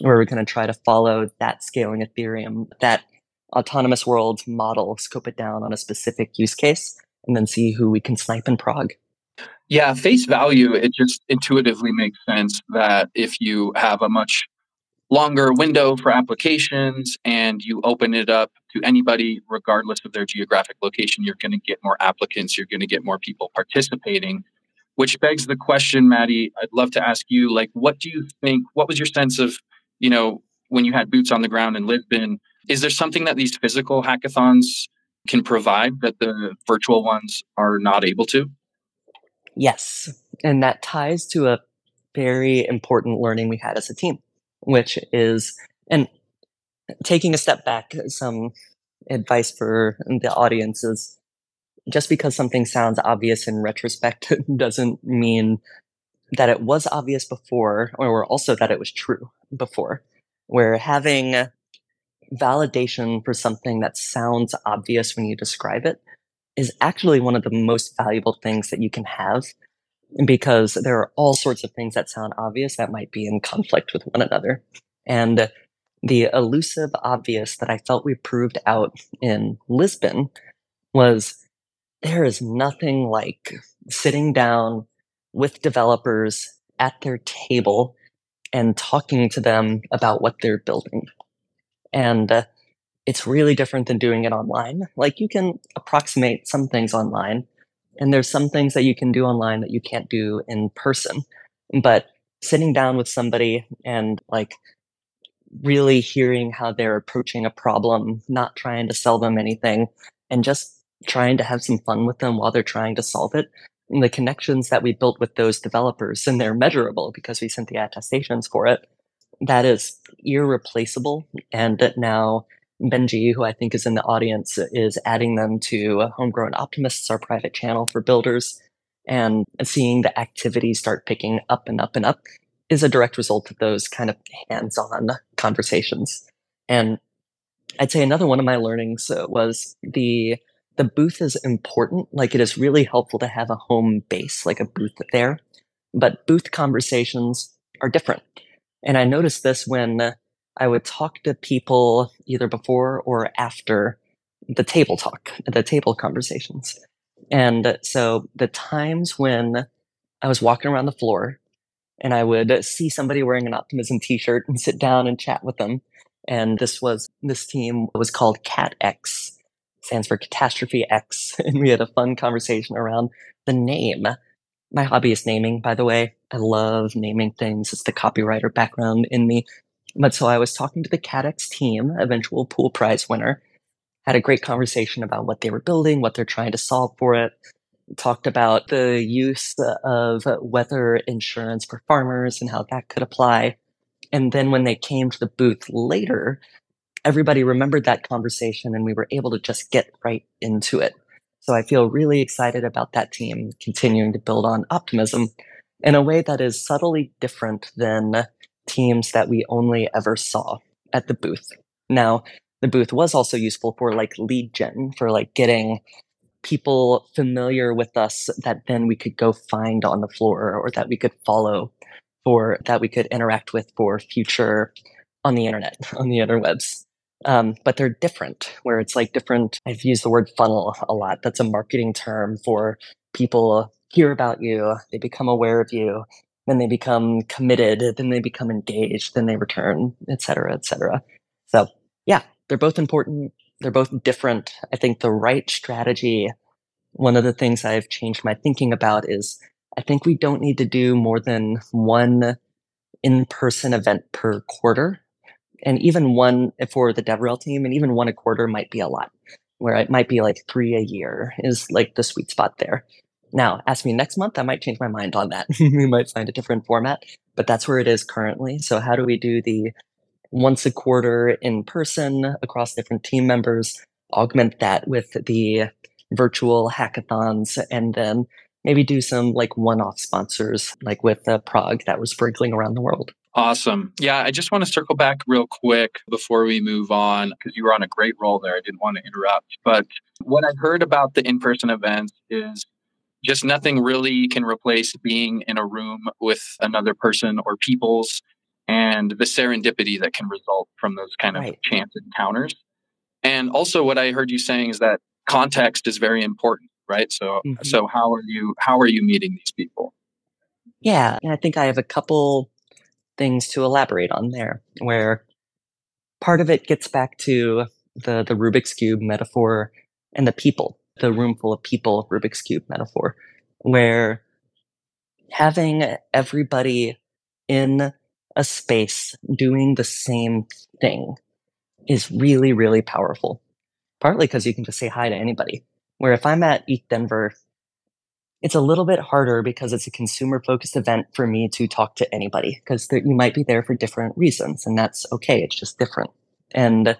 where we're going to try to follow that scaling Ethereum, that autonomous world model, scope it down on a specific use case, and then see who we can snipe in Prague. Yeah, face value, it just intuitively makes sense that if you have a much longer window for applications and you open it up to anybody, regardless of their geographic location, you're going to get more applicants, you're going to get more people participating which begs the question, Mattie, I'd love to ask you, like, what do you think, what was your sense of, you know, when you had boots on the ground in Lisbon? Is there something that these physical hackathons can provide that the virtual ones are not able to? Yes. And that ties to a very important learning we had as a team, which is, and taking a step back, some advice for the audience is just because something sounds obvious in retrospect doesn't mean that it was obvious before or also that it was true before. Where having validation for something that sounds obvious when you describe it is actually one of the most valuable things that you can have because there are all sorts of things that sound obvious that might be in conflict with one another. And the elusive obvious that I felt we proved out in Lisbon was there is nothing like sitting down with developers at their table and talking to them about what they're building. And uh, it's really different than doing it online. Like you can approximate some things online, and there's some things that you can do online that you can't do in person. But sitting down with somebody and like really hearing how they're approaching a problem, not trying to sell them anything, and just trying to have some fun with them while they're trying to solve it. And the connections that we built with those developers, and they're measurable because we sent the attestations for it, that is irreplaceable. And that now Benji, who I think is in the audience, is adding them to Homegrown Optimists, our private channel for builders, and seeing the activity start picking up and up and up is a direct result of those kind of hands on conversations. And I'd say another one of my learnings uh, was the the booth is important. Like it is really helpful to have a home base, like a booth there. But booth conversations are different. And I noticed this when I would talk to people either before or after the table talk, the table conversations. And so the times when I was walking around the floor and I would see somebody wearing an optimism t-shirt and sit down and chat with them. And this was, this team was called Cat X stands for Catastrophe X. And we had a fun conversation around the name. My hobby is naming, by the way. I love naming things. It's the copywriter background in me. But so I was talking to the CADX team, eventual pool prize winner, had a great conversation about what they were building, what they're trying to solve for it. Talked about the use of weather insurance for farmers and how that could apply. And then when they came to the booth later, everybody remembered that conversation and we were able to just get right into it. So I feel really excited about that team continuing to build on optimism in a way that is subtly different than teams that we only ever saw at the booth. Now, the booth was also useful for like lead gen, for like getting people familiar with us that then we could go find on the floor or that we could follow for that we could interact with for future on the internet, on the interwebs. Um, but they're different, where it's like different. I've used the word funnel a lot. That's a marketing term for people hear about you, they become aware of you, then they become committed, then they become engaged, then they return, et cetera, et cetera. So yeah, they're both important. They're both different. I think the right strategy, one of the things I've changed my thinking about is I think we don't need to do more than one in person event per quarter. And even one for the DevRel team, and even one a quarter might be a lot, where it might be like three a year is like the sweet spot there. Now, ask me next month, I might change my mind on that. we might find a different format, but that's where it is currently. So, how do we do the once a quarter in person across different team members, augment that with the virtual hackathons, and then maybe do some like one off sponsors, like with uh, Prague that we're sprinkling around the world. Awesome. Yeah, I just want to circle back real quick before we move on because you were on a great roll there. I didn't want to interrupt. But what I heard about the in person events is just nothing really can replace being in a room with another person or peoples and the serendipity that can result from those kind of right. chance encounters. And also what I heard you saying is that context is very important, right? So mm-hmm. so how are you how are you meeting these people? Yeah, and I think I have a couple things to elaborate on there where part of it gets back to the the Rubik's cube metaphor and the people the room full of people Rubik's Cube metaphor, where having everybody in a space doing the same thing is really, really powerful. Partly because you can just say hi to anybody. Where if I'm at ETHDenver, it's a little bit harder because it's a consumer focused event for me to talk to anybody because you might be there for different reasons and that's okay. It's just different. And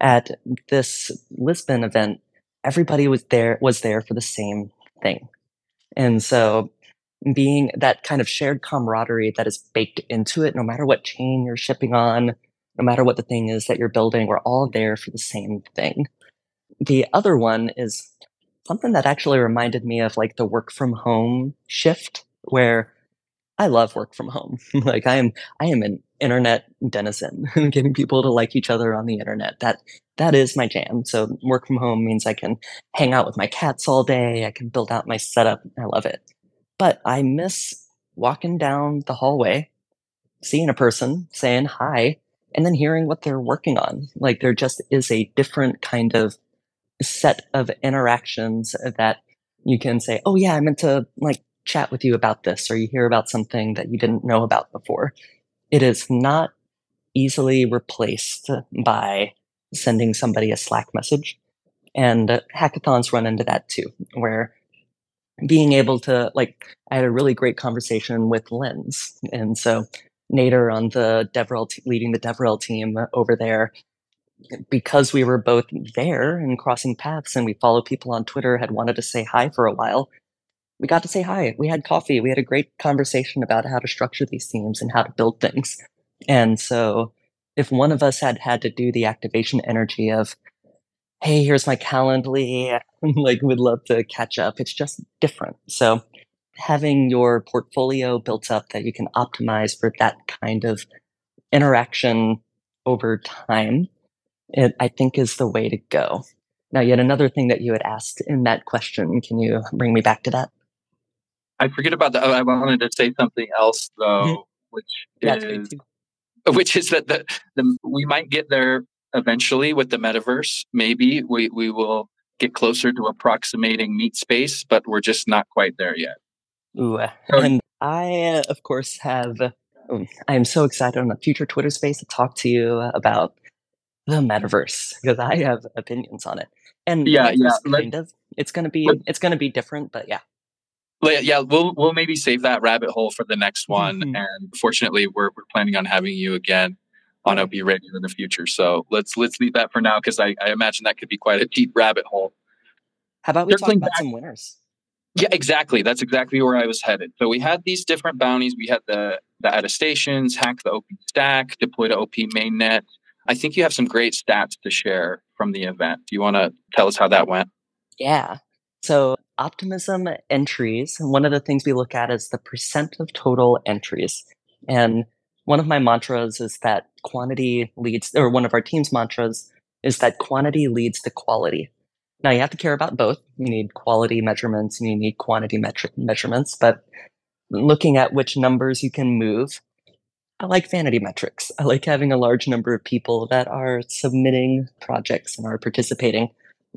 at this Lisbon event, everybody was there was there for the same thing. And so being that kind of shared camaraderie that is baked into it, no matter what chain you're shipping on, no matter what the thing is that you're building, we're all there for the same thing. The other one is something that actually reminded me of like the work from home shift where I love work from home. like I am I am an internet denizen, getting people to like each other on the internet. That that is my jam. So work from home means I can hang out with my cats all day. I can build out my setup. I love it. But I miss walking down the hallway, seeing a person, saying hi, and then hearing what they're working on. Like there just is a different kind of set of interactions that you can say, "Oh yeah, I meant to like chat with you about this," or you hear about something that you didn't know about before. It is not easily replaced by sending somebody a Slack message. And hackathons run into that too, where being able to, like, I had a really great conversation with Lens. And so Nader on the DevRel, t- leading the DevRel team over there, because we were both there and crossing paths and we follow people on Twitter, had wanted to say hi for a while. We got to say hi. We had coffee. We had a great conversation about how to structure these teams and how to build things. And so if one of us had had to do the activation energy of, hey, here's my Calendly, like would love to catch up, it's just different. So having your portfolio built up that you can optimize for that kind of interaction over time, it, I think is the way to go. Now, yet another thing that you had asked in that question, can you bring me back to that? I forget about that. I wanted to say something else though, mm-hmm. which is which is that the, the we might get there eventually with the metaverse. Maybe we we will get closer to approximating meat space, but we're just not quite there yet. Ooh, and I, of course, have. Um, I am so excited on the future Twitter space to talk to you about the metaverse because I have opinions on it. And yeah, yeah, kind of. It's gonna be it's gonna be different, but yeah. Yeah, we'll we'll maybe save that rabbit hole for the next one. Mm-hmm. And fortunately, we're we're planning on having you again on OP Radio in the future. So let's let's leave that for now because I, I imagine that could be quite a deep rabbit hole. How about we Circling talk about back, some winners? Yeah, exactly. That's exactly where I was headed. So we had these different bounties. We had the the attestations, hack the OP stack, deploy to OP mainnet. I think you have some great stats to share from the event. Do you want to tell us how that went? Yeah. So optimism entries, one of the things we look at is the percent of total entries. And one of my mantras is that quantity leads, or one of our team's mantras is that quantity leads to quality. Now you have to care about both. You need quality measurements and you need quantity metric measurements, but looking at which numbers you can move, I like vanity metrics. I like having a large number of people that are submitting projects and are participating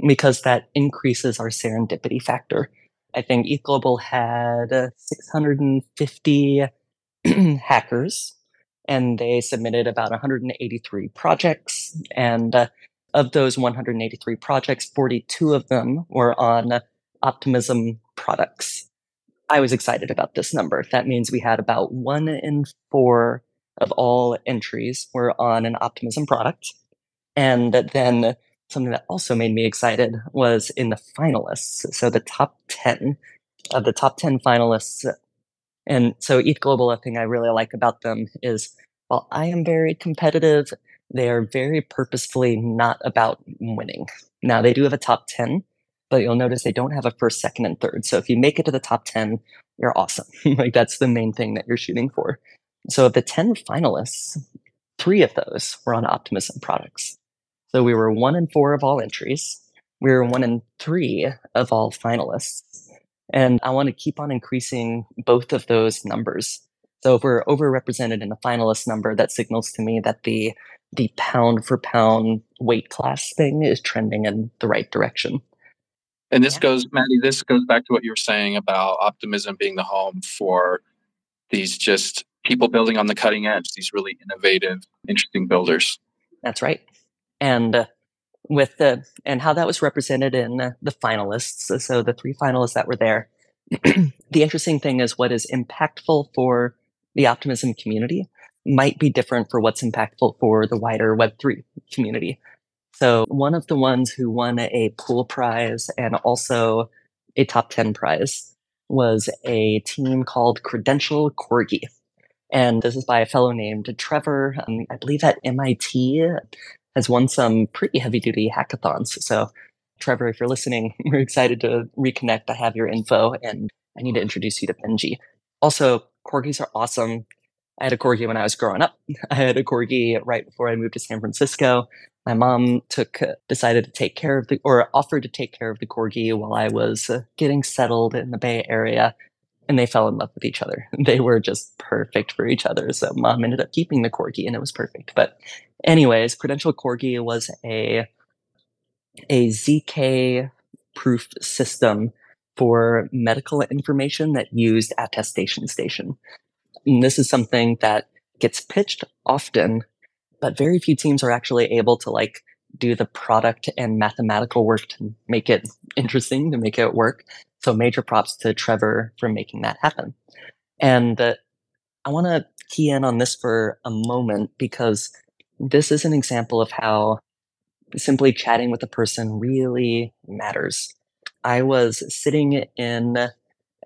because that increases our serendipity factor. I think ETH Global had 650 hackers and they submitted about 183 projects. And uh, of those 183 projects, 42 of them were on Optimism products. I was excited about this number. That means we had about one in four of all entries were on an Optimism product. And then something that also made me excited was in the finalists. So the top 10 of the top 10 finalists. And so ETH Global, a thing I really like about them is while I am very competitive, they are very purposefully not about winning. Now, they do have a top 10, but you'll notice they don't have a first, second, and third. So if you make it to the top 10, you're awesome. like that's the main thing that you're shooting for. So of the 10 finalists, three of those were on Optimism products. So we were one in four of all entries. We were one in three of all finalists. And I want to keep on increasing both of those numbers. So if we're overrepresented in the finalist number, that signals to me that the the pound for pound weight class thing is trending in the right direction. And this yeah. goes, Mattie, this goes back to what you were saying about optimism being the home for these just people building on the cutting edge, these really innovative, interesting builders. That's right and uh, with the and how that was represented in the finalists. So the three finalists that were there. the interesting thing is what is impactful for the optimism community might be different for what's impactful for the wider Web3 community. So one of the ones who won a pool prize and also a top 10 prize was a team called Credential Corgi. And this is by a fellow named Trevor, um, I believe at MIT has won some pretty heavy duty hackathons. So, Trevor, if you're listening, we're excited to reconnect. I have your info and I need to introduce you to Benji. Also, corgis are awesome. I had a corgi when I was growing up. I had a corgi right before I moved to San Francisco. My mom took decided to take care of the or offered to take care of the corgi while I was uh, getting settled in the Bay Area and they fell in love with each other. They were just perfect for each other. So mom ended up keeping the corgi and it was perfect. But anyways, Credential Corgi was a a ZK proof system for medical information that used attestation station. And this is something that gets pitched often, but very few teams are actually able to like do the product and mathematical work to make it interesting, to make it work. So major props to Trevor for making that happen. And uh, I want to key in on this for a moment because this is an example of how simply chatting with a person really matters. I was sitting in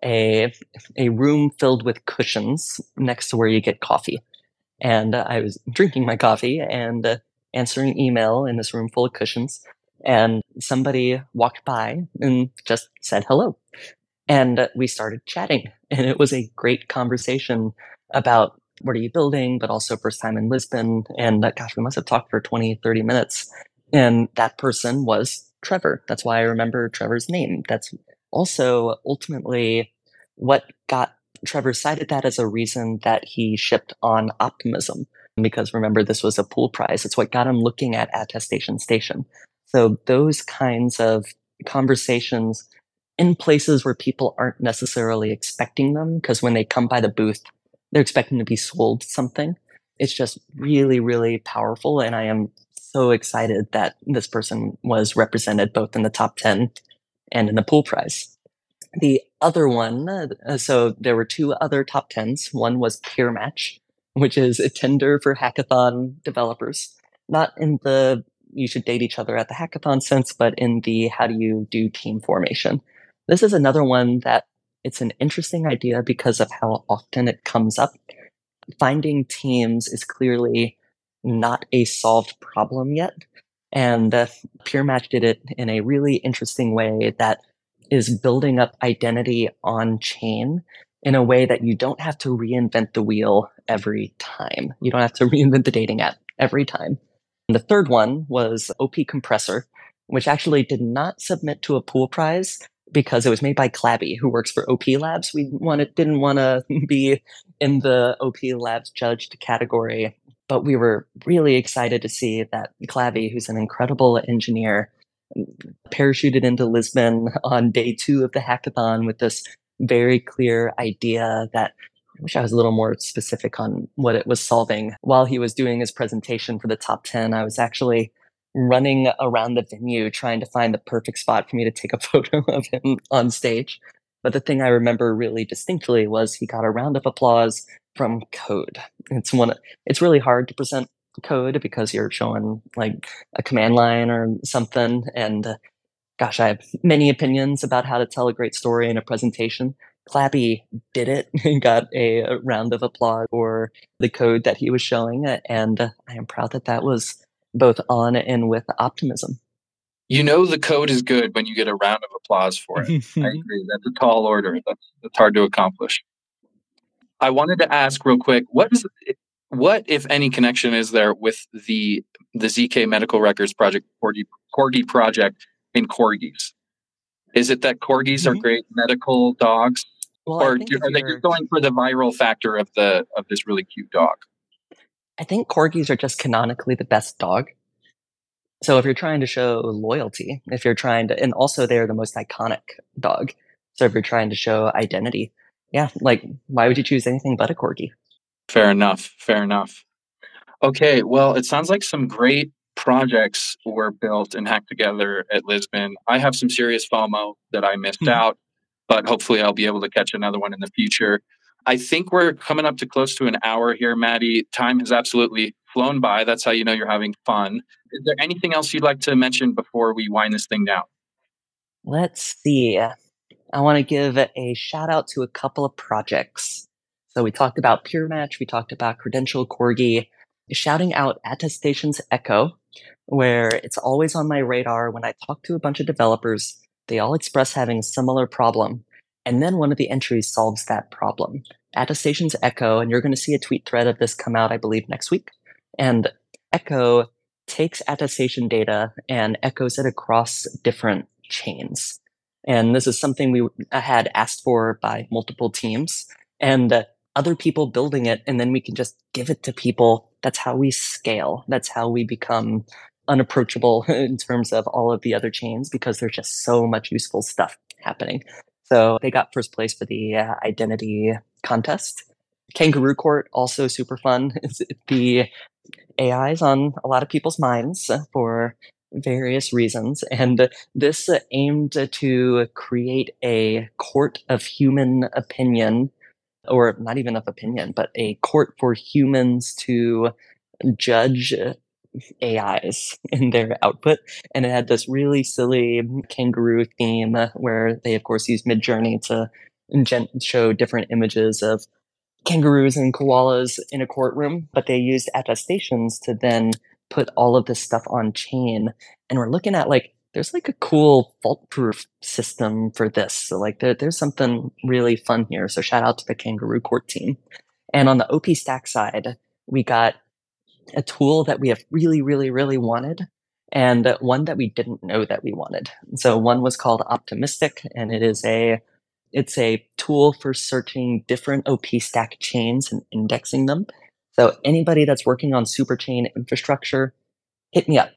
a a room filled with cushions next to where you get coffee, and I was drinking my coffee and answering email in this room full of cushions and somebody walked by and just said hello. And we started chatting, and it was a great conversation about what are you building, but also first time in Lisbon. And uh, gosh, we must have talked for 20, 30 minutes. And that person was Trevor. That's why I remember Trevor's name. That's also ultimately what got Trevor cited that as a reason that he shipped on optimism. Because remember, this was a pool prize. It's what got him looking at Attestation Station. So those kinds of conversations in places where people aren't necessarily expecting them because when they come by the booth, they're expecting to be sold something. It's just really, really powerful. And I am so excited that this person was represented both in the top 10 and in the pool prize. The other one, uh, so there were two other top 10s. One was Peer Match, which is a Tinder for hackathon developers. Not in the you should date each other at the hackathon sense, but in the how do you do team formation. This is another one that it's an interesting idea because of how often it comes up. Finding teams is clearly not a solved problem yet. And uh, Peer Match did it in a really interesting way that is building up identity on chain in a way that you don't have to reinvent the wheel every time. You don't have to reinvent the dating app every time. And the third one was OP Compressor, which actually did not submit to a pool prize because it was made by Clabby, who works for OP Labs. We wanted, didn't want to be in the OP Labs judged category, but we were really excited to see that Clabby, who's an incredible engineer, parachuted into Lisbon on day two of the hackathon with this very clear idea that wish I was a little more specific on what it was solving. While he was doing his presentation for the top 10, I was actually running around the venue trying to find the perfect spot for me to take a photo of him on stage. But the thing I remember really distinctly was he got a round of applause from code. It's one it's really hard to present code because you're showing like a command line or something. And uh, gosh, I have many opinions about how to tell a great story in a presentation. Clabby did it and got a, round of applause for the code that he was showing. And uh, I am proud that that was both on and with optimism. You know the code is good when you get a round of applause for it. I agree. That's a tall order. That's, that's hard to accomplish. I wanted to ask real quick, what is what, if any, connection is there with the the ZK Medical Records Project Corgi, Corgi project in corgis? Is it that corgis mm-hmm. are great medical dogs, well, or do, are they just going for the viral factor of the of this really cute dog? I think corgis are just canonically the best dog. So if you're trying to show loyalty, if you're trying to, and also they're the most iconic dog. So if you're trying to show identity, yeah, like why would you choose anything but a corgi? Fair enough. Fair enough. Okay. Well, it sounds like some great projects were built and hacked together at Lisbon. I have some serious FOMO that I missed mm-hmm. out, but hopefully I'll be able to catch another one in the future. I think we're coming up to close to an hour here, Mattie. Time has absolutely flown by. That's how you know you're having fun. Is there anything else you'd like to mention before we wind this thing down? Let's see. I want to give a shout out to a couple of projects. So we talked about Peer Match, we talked about Credential Corgi, shouting out Attestations Echo, where it's always on my radar when I talk to a bunch of developers. They all express having a similar problem. And then one of the entries solves that problem. Attestations Echo, and you're going to see a tweet thread of this come out, I believe, next week. And Echo takes attestation data and echoes it across different chains. And this is something we had asked for by multiple teams. And other people building it and then we can just give it to people. That's how we scale. That's how we become unapproachable in terms of all of the other chains because there's just so much useful stuff happening. So they got first place for the uh, identity contest. Kangaroo Court also super fun. the AI is on a lot of people's minds for various reasons, and this aimed to create a court of human opinion or not even of opinion, but a court for humans to judge uh, AIs in their output. And it had this really silly kangaroo theme where they, of course, used Midjourney to show different images of kangaroos and koalas in a courtroom, but they used attestations to then put all of this stuff on chain. And we're looking at like there's like a cool fault proof system for this. So like there, there's something really fun here. So shout out to the Kangaroo Court team. And on the OP Stack side, we got a tool that we have really, really, really wanted and one that we didn't know that we wanted. So one was called Optimystic and it is a it's a tool for searching different OP stack chains and indexing them. So anybody that's working on superchain infrastructure, hit me up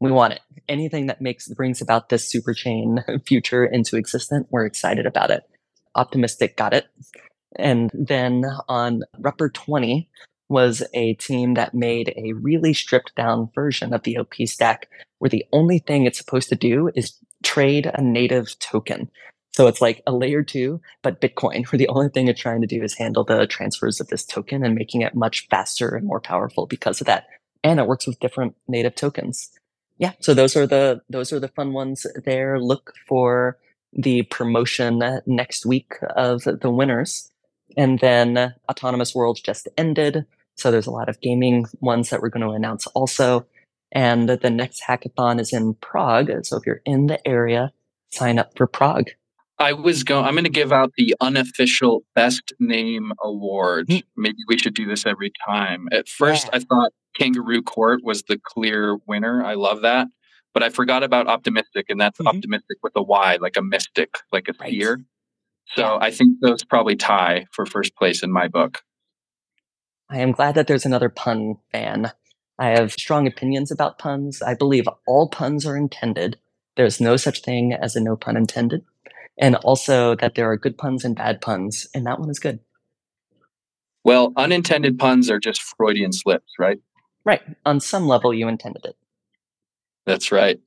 We want it. Anything that makes brings about this super chain future into existence, we're excited about it. Optimystic got it. And then on Rupper 20 was a team that made a really stripped down version of the OP stack where the only thing it's supposed to do is trade a native token. So it's like a layer two, but Bitcoin, where the only thing it's trying to do is handle the transfers of this token and making it much faster and more powerful because of that. And it works with different native tokens. Yeah, so those are the those are the fun ones there. Look for the promotion next week of the winners. And then Autonomous World just ended. So there's a lot of gaming ones that we're going to announce also. And the next hackathon is in Prague. So if you're in the area, sign up for Prague. I was going. I'm going to give out the unofficial best name award. Mm. Maybe we should do this every time. At first, yeah. I thought Kangaroo Court was the clear winner. I love that, but I forgot about Optimystic, and that's mm-hmm. optimistic with a Y, like a mystic, like a right. So yeah. I think those probably tie for first place in my book. I am glad that there's another pun fan. I have strong opinions about puns. I believe all puns are intended. There's no such thing as a no pun intended. And also that there are good puns and bad puns, and that one is good. Well, unintended puns are just Freudian slips, right? Right. On some level, you intended it. That's right.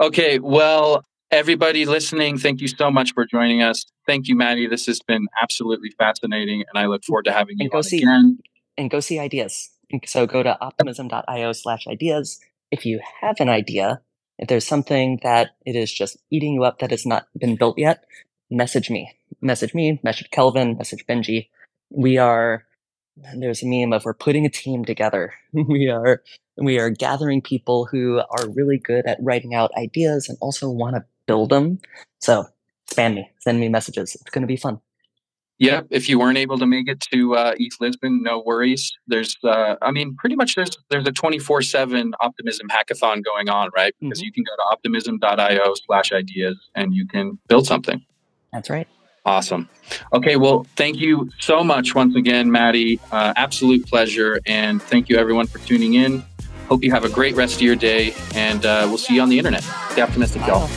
Okay. Well, everybody listening, thank you so much for joining us. Thank you, Mattie. This has been absolutely fascinating, and I look mm-hmm. forward to having you and go see, again. And go see ideas. So go to optimism.io slash ideas. If you have an idea, if there's something that it is just eating you up that has not been built yet, message me. Message me, message Kelvin, message Benji. We are there's a meme of we're putting a team together. we are we are gathering people who are really good at writing out ideas and also want to build them. So spam me, send me messages. It's going to be fun. Yep. If you weren't able to make it to uh, ETH Lisbon, no worries. There's, uh, I mean, pretty much there's there's a 24 seven optimism hackathon going on, right? Because mm-hmm. you can go to optimism.io slash ideas and you can build something. That's right. Awesome. Okay. Well, thank you so much once again, Mattie. Uh, absolute pleasure. And thank you everyone for tuning in. Hope you have a great rest of your day and uh, we'll see you on the internet. Stay optimistic, y'all.